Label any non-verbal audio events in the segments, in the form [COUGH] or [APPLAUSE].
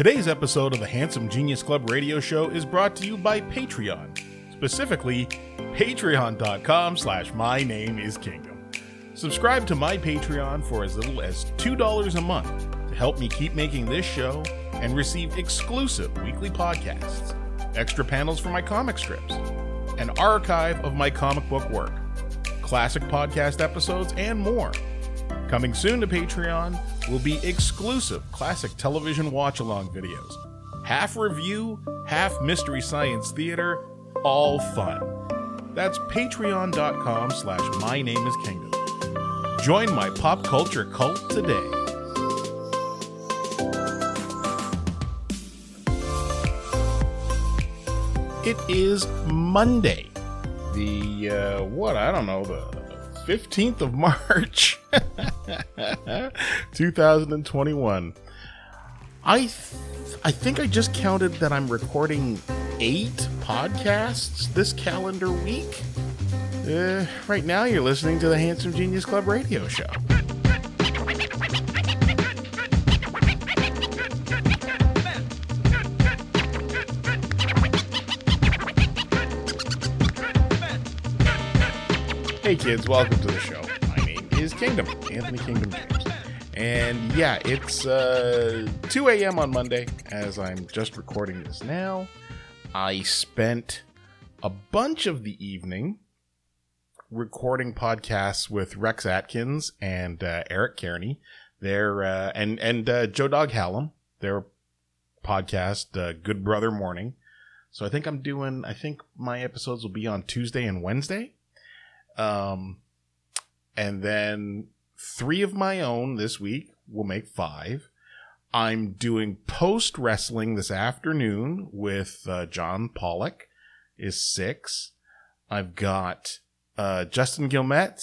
Today's episode of the Handsome Genius Club radio show is brought to you by Patreon, specifically patreon.com slash my name is kingdom. Subscribe to my Patreon for as little as $2 a month to help me keep making this show and receive exclusive weekly podcasts, extra panels for my comic strips, an archive of my comic book work, classic podcast episodes, and more. Coming soon to Patreon will be exclusive classic television watch along videos. Half review, half mystery science theater, all fun. That's patreon.com slash my name is kingdom. Join my pop culture cult today. It is Monday, the uh, what I don't know, the 15th of [LAUGHS] March, 2021. I th- I think I just counted that I'm recording eight podcasts this calendar week. Uh, right now, you're listening to the Handsome Genius Club radio show. Hey kids, welcome to the show. My name is Kingdom, Anthony Kingdom James. And yeah, it's uh, 2 a.m. on Monday as I'm just recording this now. I spent a bunch of the evening recording podcasts with Rex Atkins and uh, Eric Kearney. Their uh, and and uh, Joe Dog Hallam, their podcast, uh, Good Brother Morning. So I think I'm doing. I think my episodes will be on Tuesday and Wednesday. Um, and then three of my own this week will make five. I'm doing post wrestling this afternoon with uh, John Pollock is six. I've got uh, Justin Gilmet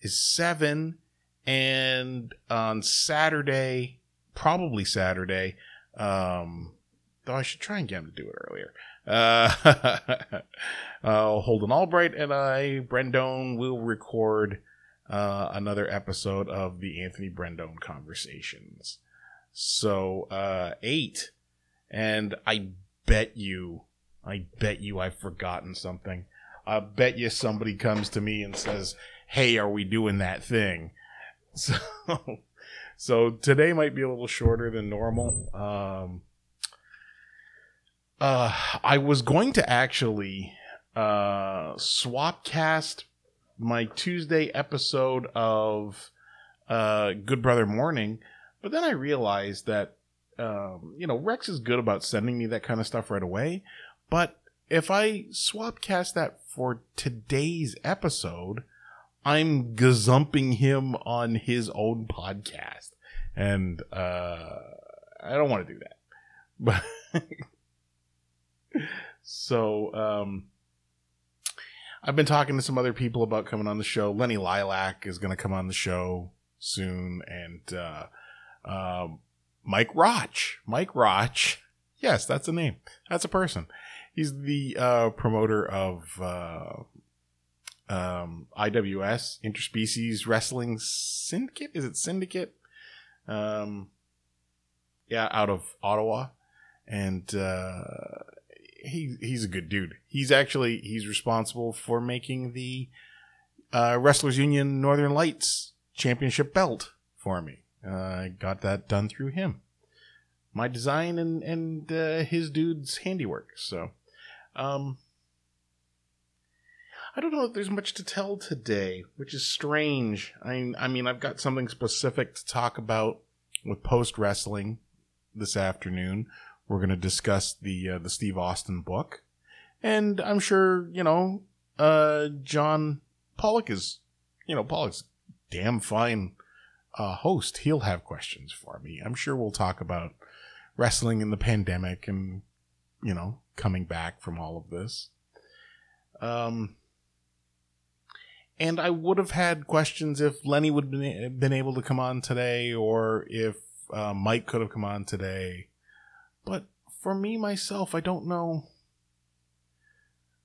is seven, and on Saturday, probably Saturday, um, though I should try and get him to do it earlier. Uh, [LAUGHS] uh, Holden Albright and I, Brendone, will record uh, another episode of the Anthony Brendone Conversations. So, uh, eight. And I bet you, I bet you I've forgotten something. I bet you somebody comes to me and says, Hey, are we doing that thing? [LAUGHS] So, so today might be a little shorter than normal. Um, uh, I was going to actually uh, swap cast my Tuesday episode of uh, Good Brother Morning, but then I realized that um, you know Rex is good about sending me that kind of stuff right away, but if I swap cast that for today's episode, I'm gazumping him on his own podcast, and uh, I don't want to do that, [LAUGHS] but. So um, I've been talking to some other people about coming on the show. Lenny Lilac is going to come on the show soon, and uh, uh, Mike Roch. Mike Roch. Yes, that's a name. That's a person. He's the uh, promoter of uh, um, IWS Interspecies Wrestling Syndicate. Is it Syndicate? Um, yeah, out of Ottawa, and uh, he he's a good dude. He's actually he's responsible for making the uh, Wrestlers Union Northern Lights Championship belt for me. Uh, I got that done through him. My design and and uh, his dude's handiwork. So, um, I don't know if there's much to tell today, which is strange. I I mean I've got something specific to talk about with post wrestling this afternoon we're going to discuss the uh, the Steve Austin book, and I'm sure you know uh, John Pollock is you know Pollock's damn fine uh, host. He'll have questions for me. I'm sure we'll talk about wrestling in the pandemic and you know coming back from all of this. Um, and I would have had questions if Lenny would have been able to come on today, or if uh, Mike could have come on today but for me myself, I don't know.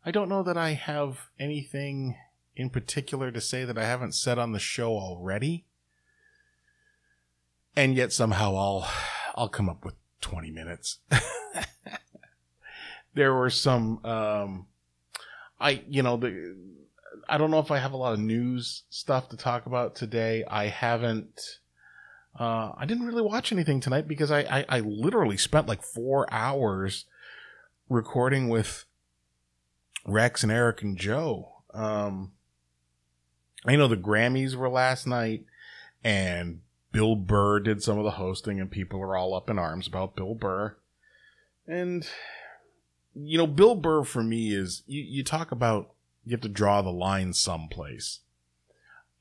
I don't know that I have anything in particular to say that I haven't said on the show already. And yet somehow I'll I'll come up with 20 minutes. [LAUGHS] there were some um I you know the I don't know if I have a lot of news stuff to talk about today. I haven't uh I didn't really watch anything tonight because I I, I literally spent like 4 hours recording with Rex and Eric and Joe. Um I know the Grammys were last night and Bill Burr did some of the hosting and people are all up in arms about Bill Burr. And you know, Bill Burr for me is you, you talk about you have to draw the line someplace.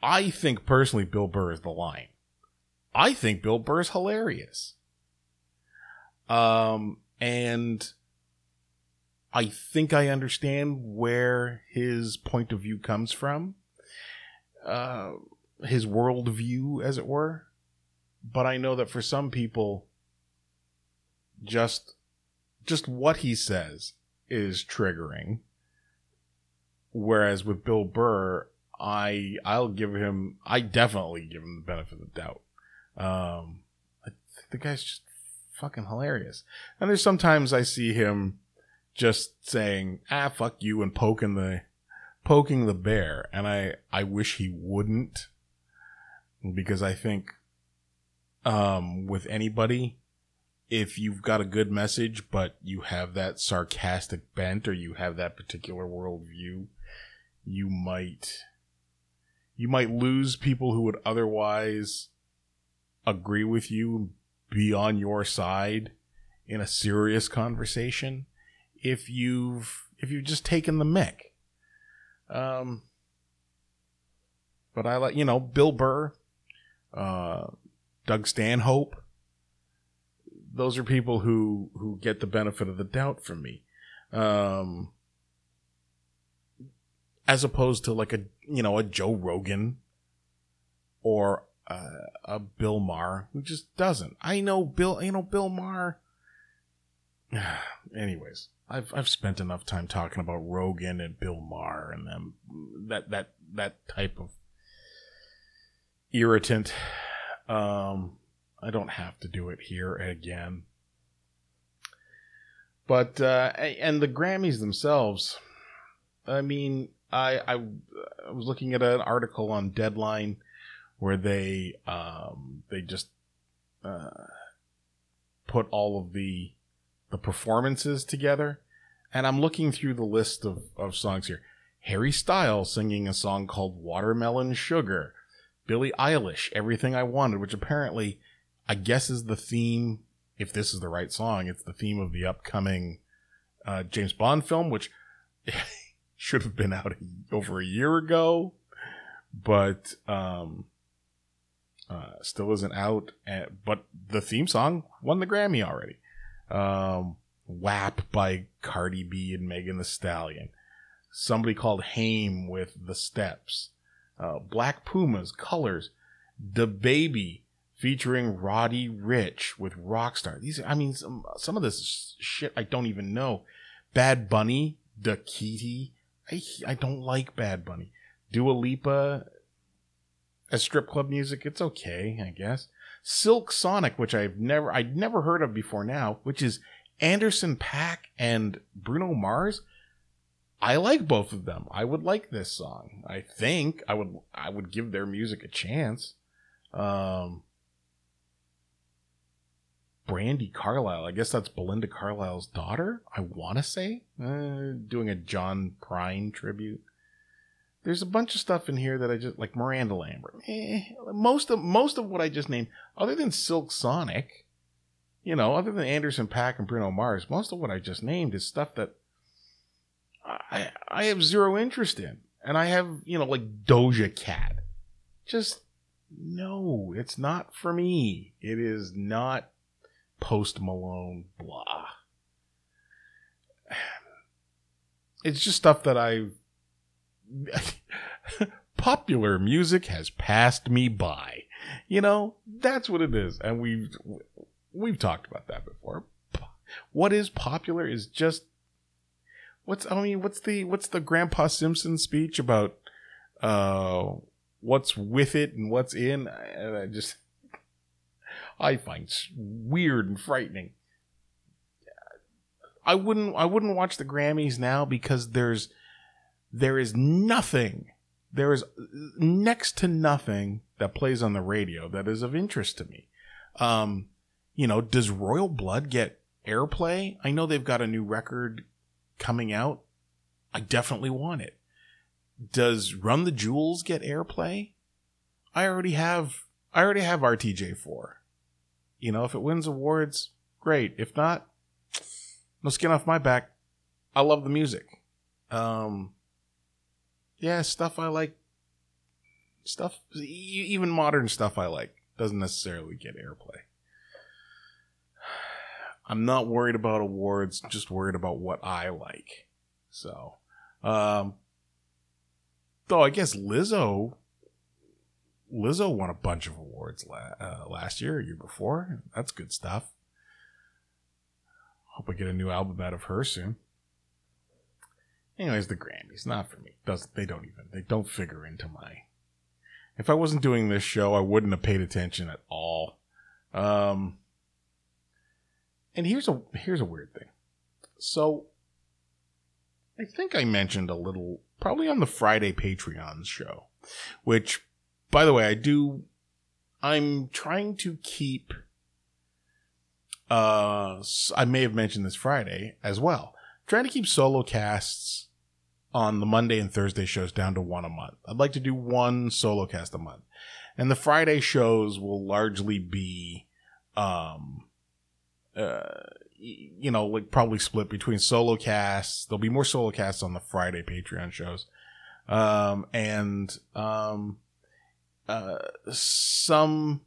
I think personally Bill Burr is the line. I think Bill Burr is hilarious. Um, and I think I understand where his point of view comes from, uh, his worldview, as it were. But I know that for some people, just just what he says is triggering. Whereas with Bill Burr, I I'll give him I definitely give him the benefit of the doubt. Um, the guy's just fucking hilarious. And there's sometimes I see him just saying ah fuck you and poking the poking the bear, and I I wish he wouldn't because I think um with anybody if you've got a good message, but you have that sarcastic bent or you have that particular worldview, you might you might lose people who would otherwise agree with you, be on your side in a serious conversation if you've if you've just taken the mic. Um but I like you know, Bill Burr, uh Doug Stanhope, those are people who who get the benefit of the doubt from me um as opposed to like a you know a joe rogan or uh, a bill maher who just doesn't. I know bill you know bill maher. [SIGHS] Anyways i've i've spent enough time talking about rogan and bill maher and them that that that type of irritant. Um I don't have to do it here again. But uh, and the Grammys themselves, I mean, I, I, I was looking at an article on Deadline where they um, they just uh, put all of the the performances together, and I'm looking through the list of, of songs here. Harry Styles singing a song called Watermelon Sugar. Billie Eilish, Everything I Wanted, which apparently I guess is the theme. If this is the right song, it's the theme of the upcoming uh, James Bond film, which [LAUGHS] should have been out over a year ago, but um, uh, still isn't out. but the theme song won the Grammy already. Um, WAP by Cardi B and Megan Thee Stallion. Somebody called Haim with The Steps. Uh, Black Pumas, Colors. DaBaby featuring Roddy Ricch with Rockstar. These, I mean, some, some of this shit I don't even know. Bad Bunny, Dakiti. I, I don't like Bad Bunny. Dua Lipa as strip club music, it's okay, I guess. Silk Sonic, which I've never, I'd never heard of before now, which is Anderson .Paak and Bruno Mars. I like both of them. I would like this song. I think I would, I would give their music a chance. Um, Brandi Carlile. I guess that's Belinda Carlisle's daughter. I want to say uh, doing a John Prine tribute. There's a bunch of stuff in here that I just like Miranda Lambert. Eh, most of most of what I just named, other than Silk Sonic, you know, other than Anderson .Paak and Bruno Mars, most of what I just named is stuff that I I have zero interest in, and I have you know like Doja Cat. Just no, it's not for me. It is not Post Malone, blah. [SIGHS] It's just stuff that I. [LAUGHS] Popular music has passed me by. You know, that's what it is. And we've, we've talked about that before. What is popular is just. What's, I mean, what's the, what's the Grandpa Simpson speech about, uh, what's with it and what's in? And I just, I find weird and frightening. I wouldn't I wouldn't watch the Grammys now because there's there is nothing there is next to nothing that plays on the radio that is of interest to me. Um, you know, does Royal Blood get airplay? I know they've got a new record coming out. I definitely want it. Does Run the Jewels get airplay? I already have I already have RTJ4. You know, if it wins awards, great. If not, no skin off my back. I love the music. Um yeah, stuff I like. Stuff, even modern stuff I like, doesn't necessarily get airplay. [SIGHS] I'm not worried about awards, just worried about what I like. So, um, though I guess Lizzo, Lizzo won a bunch of awards la- uh, last year, year before. That's good stuff. Hope I get a new album out of her soon. Anyways, the Grammys, not for me. Doesn't they don't even they don't figure into my. If I wasn't doing this show, I wouldn't have paid attention at all. Um, and here's a here's a weird thing. So, I think I mentioned a little probably on the Friday Patreon show, which, by the way, I do. I'm trying to keep. Uh, I may have mentioned this Friday as well trying to keep solo casts on the Monday and Thursday shows down to one a month. I'd like to do one solo cast a month. And the Friday shows will largely be, um, uh, you know, like probably split between solo casts. There'll be more solo casts on the Friday Patreon shows. Um, and, um, uh, some,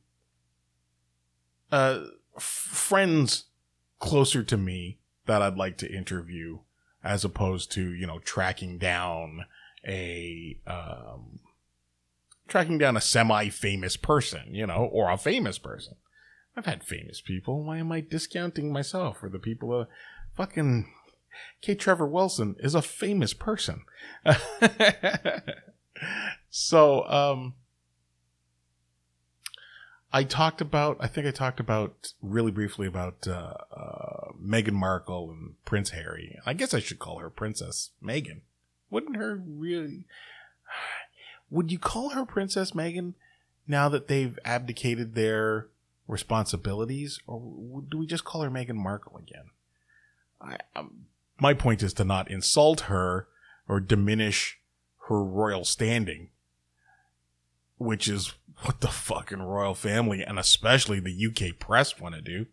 uh, f- friends closer to me that I'd like to interview as opposed to, you know, tracking down a, um, tracking down a semi-famous person, you know, or a famous person. I've had famous people. Why am I discounting myself or the people? Uh, fucking K. Trevor Wilson is a famous person. [LAUGHS] so, um, I talked about, I think I talked about really briefly about uh, uh, Meghan Markle and Prince Harry. I guess I should call her Princess Meghan. Wouldn't her really? [SIGHS] Would you call her Princess Meghan now that they've abdicated their responsibilities, or do we just call her Meghan Markle again? I, um, my point is to not insult her or diminish her royal standing, which is what the fucking royal family and especially the UK press want to do.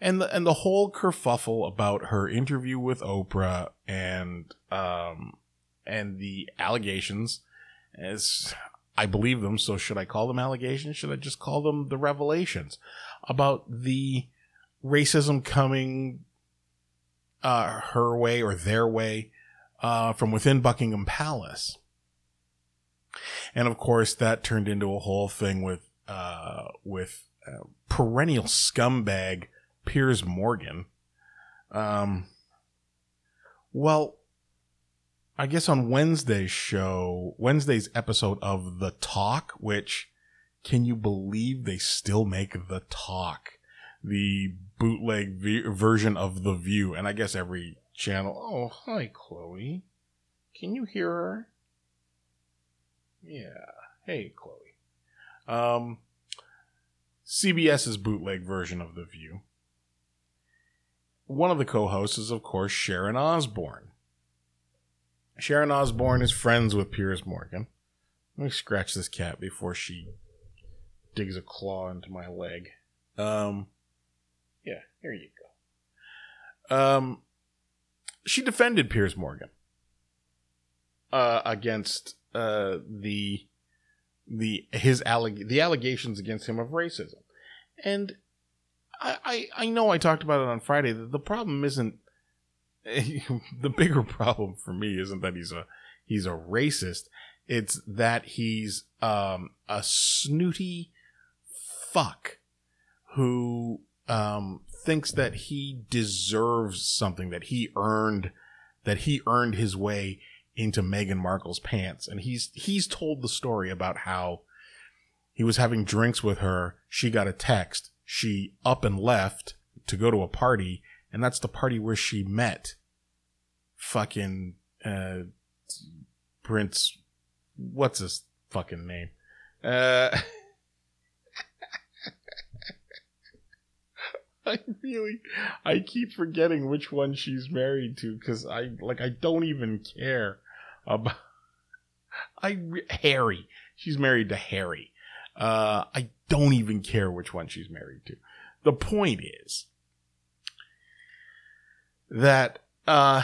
And the and the whole kerfuffle about her interview with Oprah and um and the allegations as I believe them, so should I call them allegations? Should I just call them the revelations about the racism coming uh, her way or their way uh, from within Buckingham Palace? and of course that turned into a whole thing with uh, with uh, perennial scumbag Piers Morgan. Um, well, I guess on Wednesday's show, Wednesday's episode of The Talk, which can you believe they still make The Talk, the bootleg v- version of The View, and I guess every channel. Oh, hi, Chloe. Can you hear her? Yeah. Hey, Chloe. Um, CBS's bootleg version of The View. One of the co hosts is, of course, Sharon Osbourne. Sharon Osbourne is friends with Piers Morgan. Let me scratch this cat before she digs a claw into my leg. Um, yeah, here you go. Um, she defended Piers Morgan uh, against uh, the the his alleg- the allegations against him of racism, and I, I know I talked about it on Friday. The, the problem isn't [LAUGHS] the bigger problem for me isn't that he's a he's a racist. It's that he's um, a snooty fuck who um, thinks that he deserves something that he earned that he earned his way into Meghan Markle's pants. And he's he's told the story about how he was having drinks with her. She got a text. She up and left to go to a party and that's the party where she met fucking uh, Prince. What's his fucking name? Uh, [LAUGHS] I really, I keep forgetting which one she's married to because I like I don't even care about. [LAUGHS] I Harry. She's married to Harry. Uh, I don't even care which one she's married to. The point is that uh,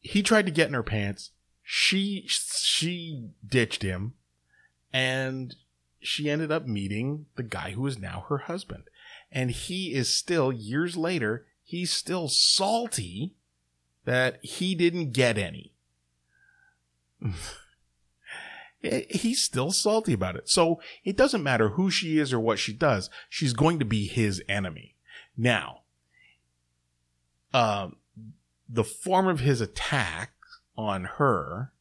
he tried to get in her pants. She she ditched him, and she ended up meeting the guy who is now her husband. And he is still years later. He's still salty that he didn't get any. [LAUGHS] he's still salty about it. So it doesn't matter who she is or what she does. She's going to be his enemy. Now, um, the form of his attack on her,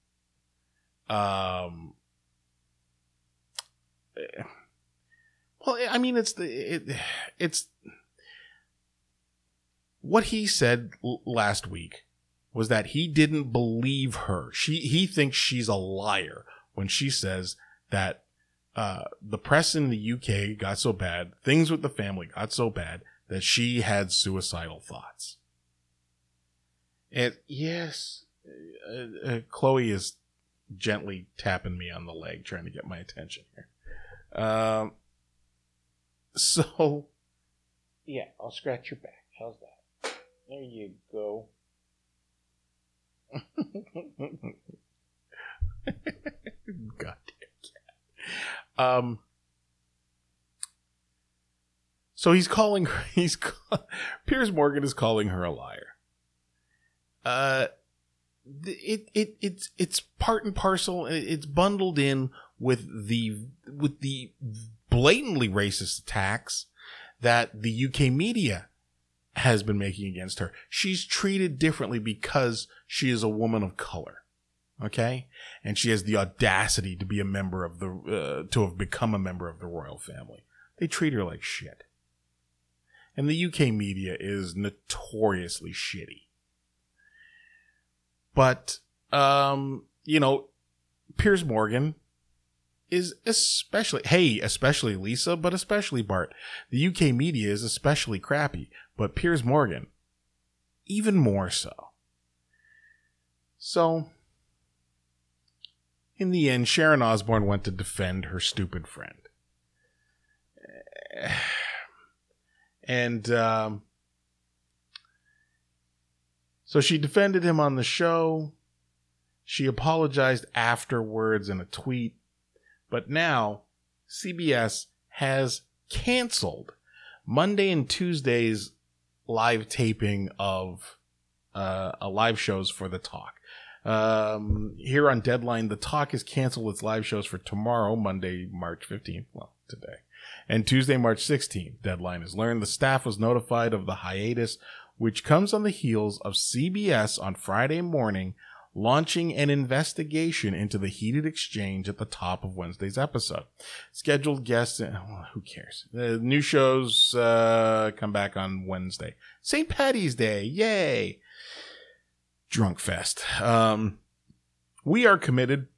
um, well, I mean, it's the, it, it's what he said last week was that he didn't believe her. She, he thinks she's a liar when she says that, uh, the press in the UK got so bad, things with the family got so bad that she had suicidal thoughts. And yes, uh, uh, Chloe is gently tapping me on the leg, trying to get my attention here. Um, so, yeah, I'll scratch your back. How's that? There you go. [LAUGHS] [LAUGHS] Goddamn cat. Um. So he's calling. [LAUGHS] He's Piers Morgan is calling her a liar uh, it it it's it's part and parcel. It's bundled in with the with the blatantly racist attacks that the UK media has been making against her. She's treated differently because she is a woman of color. Okay, and she has the audacity to be a member of the uh, to have become a member of the royal family. They treat her like shit, and the UK media is notoriously shitty. But, um, you know, Piers Morgan is especially, hey, especially Lisa, but especially Bart. The UK media is especially crappy, but Piers Morgan, even more so. So, in the end, Sharon Osbourne went to defend her stupid friend. [SIGHS] And, um, so she defended him on the show. She apologized afterwards in a tweet. But now CBS has canceled Monday and Tuesday's live taping of uh, a live shows for the talk. Um, here on Deadline, the talk has canceled its live shows for tomorrow, Monday, March 15th. Well, today. And Tuesday, March 16th. Deadline has learned the staff was notified of the hiatus which comes on the heels of CBS on Friday morning launching an investigation into the heated exchange at the top of Wednesday's episode. Scheduled guests, uh, well, who cares? The new shows uh, come back on Wednesday. St. Patty's Day, yay! Drunk fest. Um, we are committed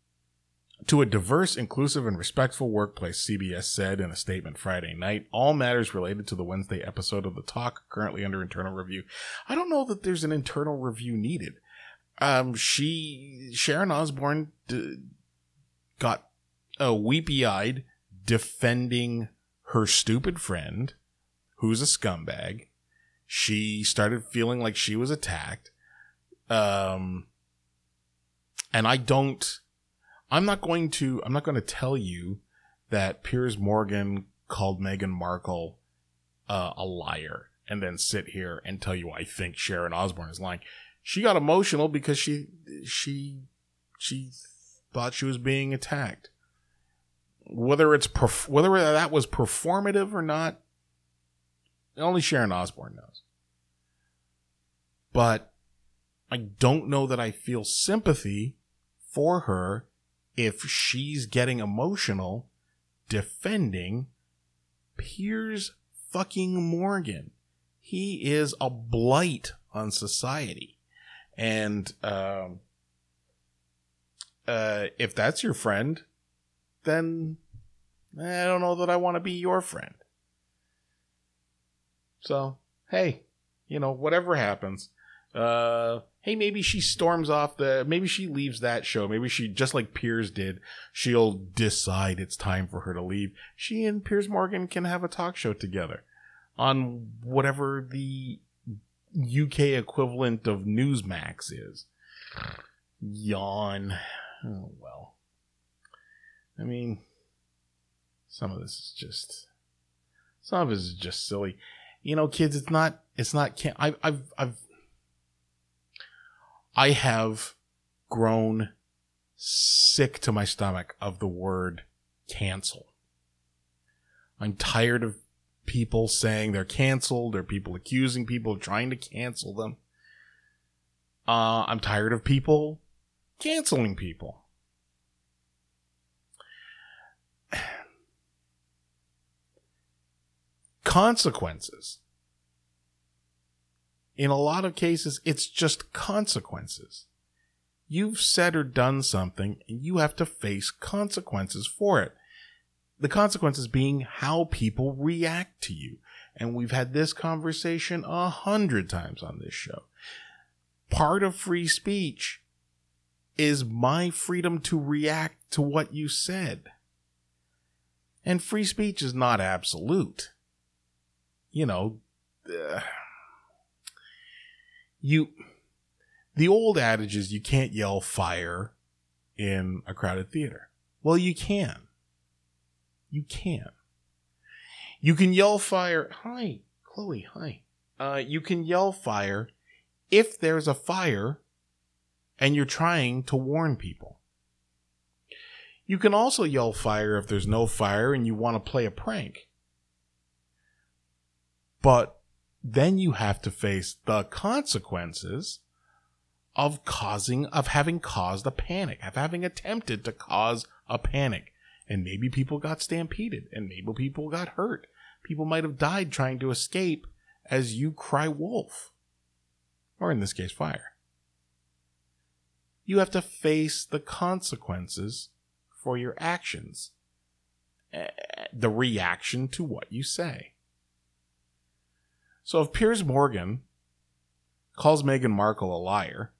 to a diverse, inclusive, and respectful workplace, CBS said in a statement Friday night. All matters related to the Wednesday episode of The Talk currently under internal review. I don't know that there's an internal review needed. Um, she, Sharon Osbourne, d- got uh, weepy eyed defending her stupid friend, who's a scumbag. She started feeling like she was attacked. Um, and I don't, I'm not going to I'm not going to tell you that Piers Morgan called Meghan Markle uh, a liar and then sit here and tell you I think Sharon Osbourne is lying. She got emotional because she she she thought she was being attacked. Whether it's perf- whether that was performative or not, only Sharon Osbourne knows. But I don't know that I feel sympathy for her if she's getting emotional defending Piers fucking Morgan. he is a blight on society. And um, uh, if that's your friend, then I don't know that I want to be your friend. So, hey, you know, whatever happens, uh, hey, maybe she storms off the, maybe she leaves that show. Maybe she, just like Piers did, she'll decide it's time for her to leave. She and Piers Morgan can have a talk show together on whatever the UK equivalent of Newsmax is. Yawn. Oh, well. I mean, some of this is just, some of this is just silly. You know, kids, it's not, it's not, I've, I've, I've, I have grown sick to my stomach of the word cancel. I'm tired of people saying they're canceled or people accusing people of trying to cancel them. Uh, I'm tired of people canceling people. [SIGHS] Consequences. In a lot of cases, it's just consequences. You've said or done something and you have to face consequences for it the consequences being how people react to you. And we've had this conversation a hundred times on this show. Part of free speech is my freedom to react to what you said. And free speech is not absolute. You know, uh, you, the old adage is you can't yell fire in a crowded theater. Well, you can. You can. You can yell fire. Hi, Chloe. Hi. Uh, you can yell fire if there's a fire and you're trying to warn people. You can also yell fire if there's no fire and you want to play a prank. But then you have to face the consequences of causing, of having caused a panic, of having attempted to cause a panic and maybe people got stampeded and maybe people got hurt. People might have died trying to escape as you cry wolf. Or in this case, fire. You have to face the consequences for your actions, eh, the reaction to what you say. So if Piers Morgan calls Meghan Markle a liar,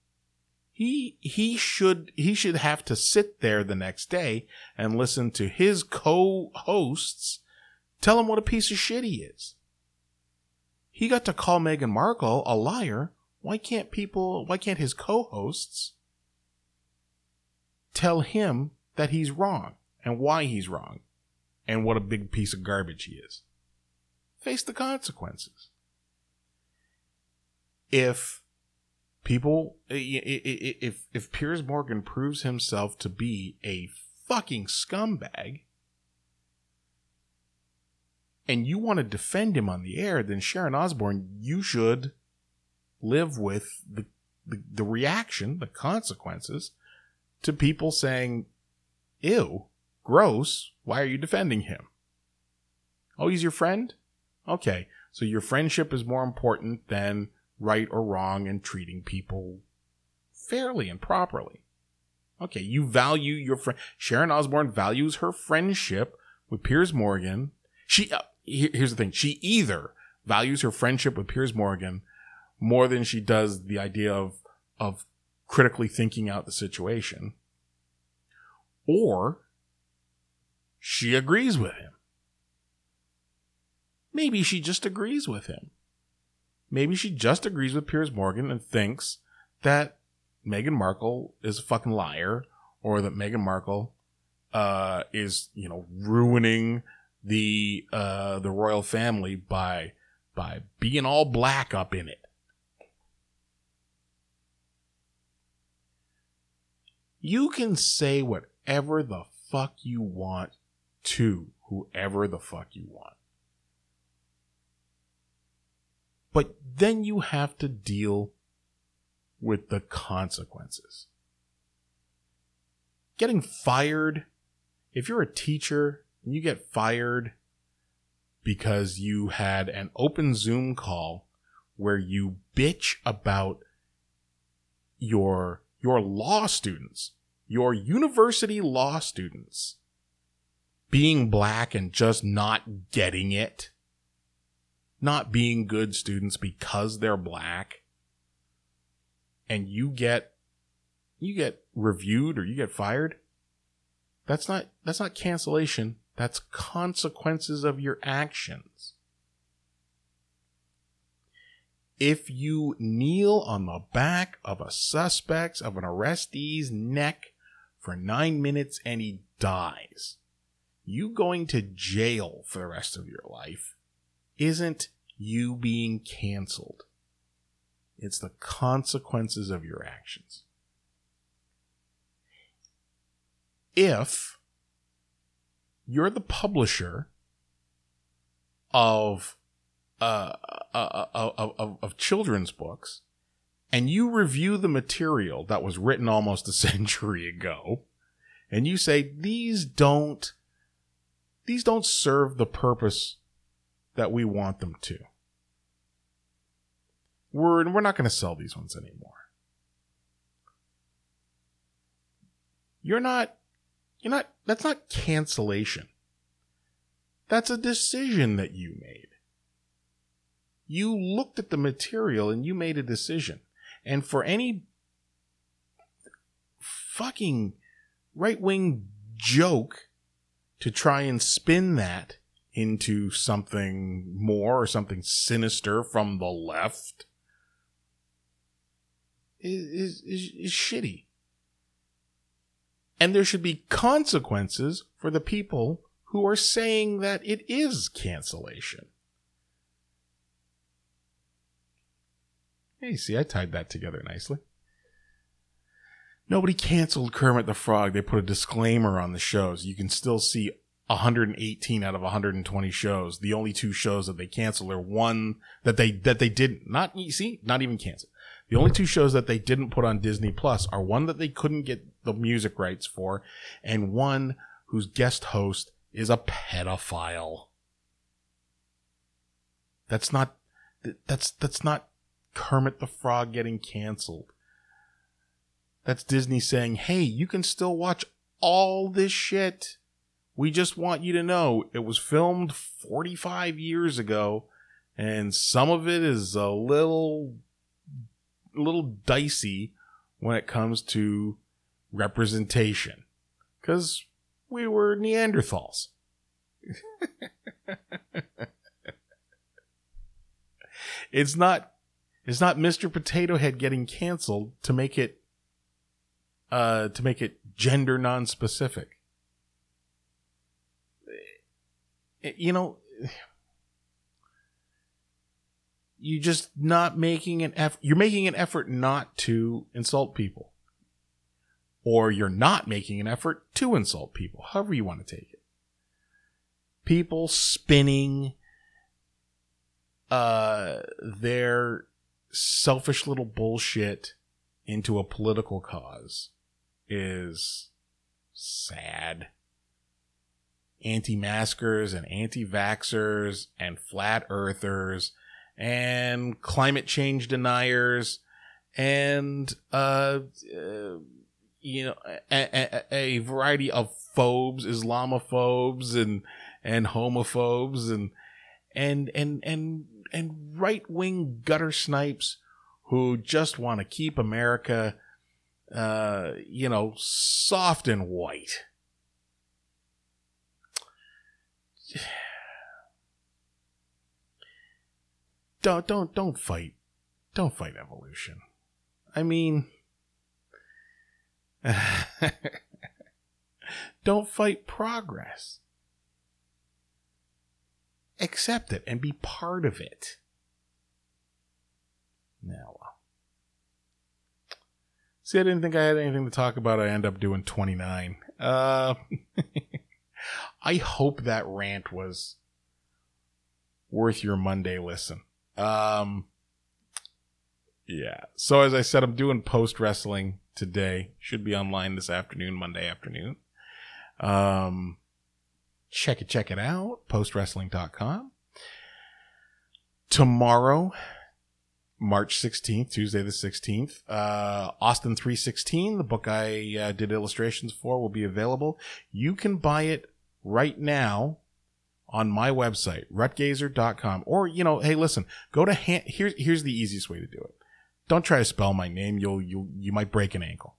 he he should he should have to sit there the next day and listen to his co-hosts tell him what a piece of shit he is. He got to call Meghan Markle a liar. Why can't people why can't his co-hosts tell him that he's wrong and why he's wrong and what a big piece of garbage he is? Face the consequences. If people if if Piers Morgan proves himself to be a fucking scumbag and you want to defend him on the air, then Sharon Osbourne, you should live with the, the, the reaction, the consequences to people saying, ew, gross, why are you defending him? Oh, he's your friend? Okay, so your friendship is more important than right or wrong and treating people fairly and properly. Okay, you value your friend. Sharon Osbourne values her friendship with Piers Morgan. She uh, here's the thing: she either values her friendship with Piers Morgan more than she does the idea of of critically thinking out the situation, or she agrees with him. Maybe she just agrees with him. Maybe she just agrees with Piers Morgan and thinks that Meghan Markle is a fucking liar or that Meghan Markle uh, is, you know, ruining the uh, the royal family by by being all black up in it. You can say whatever the fuck you want to whoever the fuck you want. But then you have to deal with the consequences. Getting fired, if you're a teacher and you get fired because you had an open Zoom call where you bitch about your your law students, your university law students being black and just not getting it, not being good students because they're black, and you get you get reviewed or you get fired, that's not that's not cancellation, that's consequences of your actions. If you kneel on the back of a suspect's of an arrestee's neck for 9 minutes and he dies, you going to jail for the rest of your life isn't you being canceled. It's the consequences of your actions. If you're the publisher of uh, uh, uh, of, of children's books and you review the material that was written almost a [LAUGHS] century ago and you say these don't these don't serve the purpose that we want them to we're we're not going to sell these ones anymore you're not you're not, that's not cancellation. That's a decision that you made. You looked at the material and you made a decision. And for any fucking right wing joke to try and spin that into something more or something sinister from the left is, is, is shitty. And there should be consequences for the people who are saying that it is cancellation. Hey, see, I tied that together nicely. Nobody canceled Kermit the Frog. They put a disclaimer on the shows. You can still see 118 out of 120 shows. The only two shows that they canceled are one that they that they didn't not see not even canceled. The only two shows that they didn't put on Disney Plus are one that they couldn't get the music rights for, and one whose guest host is a pedophile. That's not that's that's not Kermit the Frog getting canceled. That's Disney saying, "Hey, you can still watch all this shit. We just want you to know it was filmed 45 years ago and some of it is a little little dicey when it comes to representation because we were Neanderthals. [LAUGHS] it's not it's not Mr. Potato Head getting canceled to make it uh to make it gender non-specific. You know, [SIGHS] you just not making an effort. You're making an effort not to insult people, or you're not making an effort to insult people. However you want to take it. People spinning uh, their selfish little bullshit into a political cause is sad. Anti maskers and anti vaxxers and flat earthers and climate change deniers and uh, uh you know a, a, a, variety of phobes islamophobes and and homophobes and and and and and right-wing gutter snipes who just want to keep america uh you know soft and white [SIGHS] don't don't don't fight. Don't fight evolution. I mean [SIGHS] don't fight progress. Accept it and be part of it. Now see i didn't think i had anything to talk about. I end up doing 29 uh [LAUGHS] i hope that rant was worth your monday listen um, yeah. So as I said, I'm doing post wrestling today. Should be online this afternoon, Monday afternoon. Um, check it, check it out. Postwrestling.com. Tomorrow, March 16th, Tuesday the 16th. Uh, Austin 316, the book I uh, did illustrations for, will be available. You can buy it right now on my website, rutgazer.com. Or, you know, hey, listen, go to, hand, here's, here's the easiest way to do it. Don't try to spell my name. You'll, you you might break an ankle.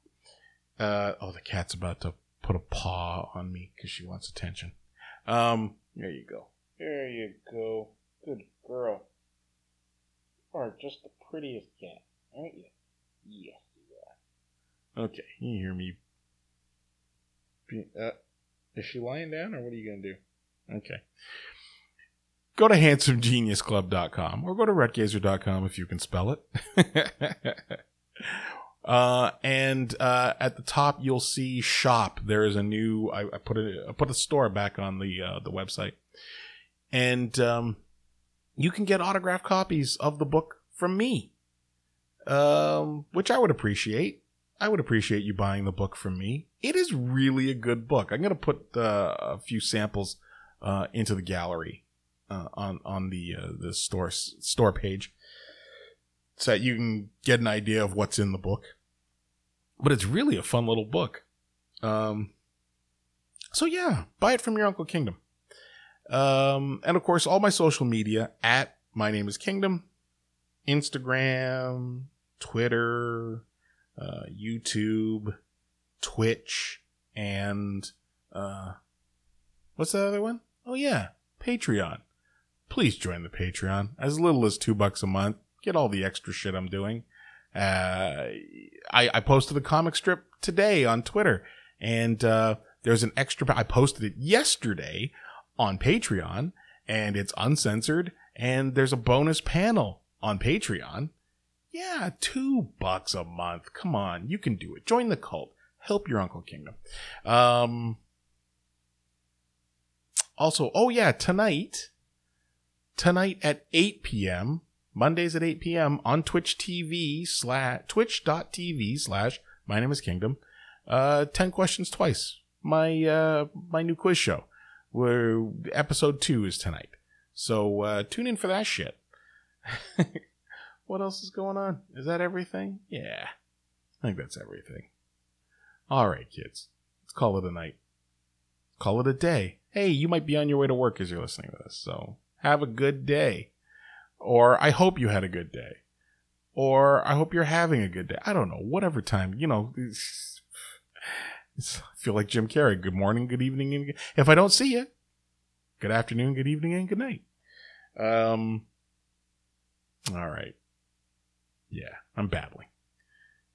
Uh, oh, the cat's about to put a paw on me because she wants attention. Um, there you go. There you go. Good girl. You are just the prettiest cat, aren't you? Yes, you are. Okay, you hear me. Uh, is she lying down, or what are you going to do? Okay. Go to handsomegeniusclub.com or go to rutgazer.com if you can spell it. [LAUGHS] uh, and uh, at the top, you'll see shop. There is a new. I, I put a I put a store back on the uh, the website, and um, you can get autographed copies of the book from me, um, which I would appreciate. I would appreciate you buying the book from me. It is really a good book. I'm going to put uh, a few samples uh, into the gallery uh, on on the uh, the store store page, so that you can get an idea of what's in the book. But it's really a fun little book. Um, so yeah, buy it from your Uncle Kingdom. Um, and of course, all my social media at my name is Kingdom, Instagram, Twitter, uh, YouTube, Twitch, and uh, what's the other one? Oh yeah, Patreon. Please join the Patreon. As little as two bucks a month. Get all the extra shit I'm doing. Uh, I, I posted a comic strip today on Twitter, and uh, there's an extra. I posted it yesterday on Patreon, and it's uncensored. And there's a bonus panel on Patreon. Yeah, two bucks a month. Come on, you can do it. Join the cult. Help your Uncle Kingdom. Um, also, oh yeah, tonight, tonight at 8 p.m., Mondays at 8 p.m. on Twitch TV slash twitch.tv slash my name is Kingdom. Uh, 10 questions twice. My, uh, my new quiz show where episode two is tonight. So, uh, tune in for that shit. [LAUGHS] what else is going on? Is that everything? Yeah. I think that's everything. All right, kids. Let's call it a night. Call it a day hey, you might be on your way to work as you're listening to this. So have a good day. Or I hope you had a good day. Or I hope you're having a good day. I don't know. Whatever time, you know. I feel like Jim Carrey. Good morning, good evening, and if I don't see you, good afternoon, good evening, and good night. Um. All right. Yeah, I'm babbling.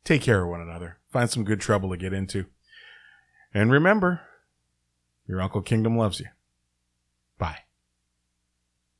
Take care of one another. Find some good trouble to get into. And remember, your Uncle Kingdom loves you. Bye.